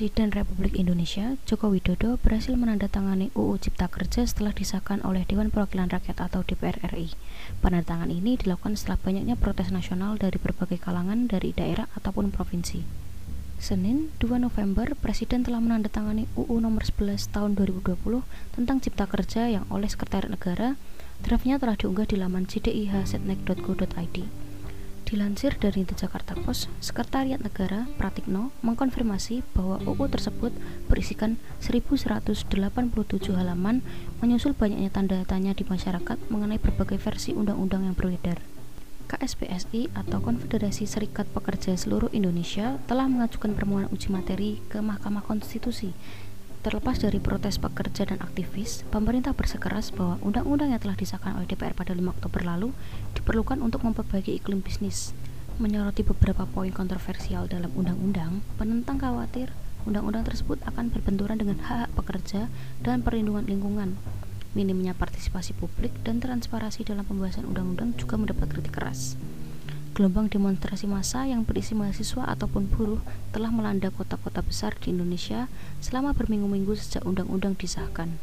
Presiden Republik Indonesia Joko Widodo berhasil menandatangani UU Cipta Kerja setelah disahkan oleh Dewan Perwakilan Rakyat atau DPR RI. Penandatangan ini dilakukan setelah banyaknya protes nasional dari berbagai kalangan dari daerah ataupun provinsi. Senin 2 November, Presiden telah menandatangani UU nomor 11 tahun 2020 tentang Cipta Kerja yang oleh Sekretariat Negara. Draftnya telah diunggah di laman cdih.setnek.go.id. Dilansir dari The Jakarta Post, Sekretariat Negara Pratikno mengkonfirmasi bahwa UU tersebut berisikan 1187 halaman menyusul banyaknya tanda tanya di masyarakat mengenai berbagai versi undang-undang yang beredar. KSPSI atau Konfederasi Serikat Pekerja Seluruh Indonesia telah mengajukan permohonan uji materi ke Mahkamah Konstitusi Terlepas dari protes pekerja dan aktivis, pemerintah bersikeras bahwa undang-undang yang telah disahkan oleh DPR pada 5 Oktober lalu diperlukan untuk memperbaiki iklim bisnis. Menyoroti beberapa poin kontroversial dalam undang-undang, penentang khawatir undang-undang tersebut akan berbenturan dengan hak-hak pekerja dan perlindungan lingkungan. Minimnya partisipasi publik dan transparansi dalam pembahasan undang-undang juga mendapat kritik keras. Gelombang demonstrasi massa yang berisi mahasiswa ataupun buruh telah melanda kota-kota besar di Indonesia selama berminggu-minggu sejak undang-undang disahkan.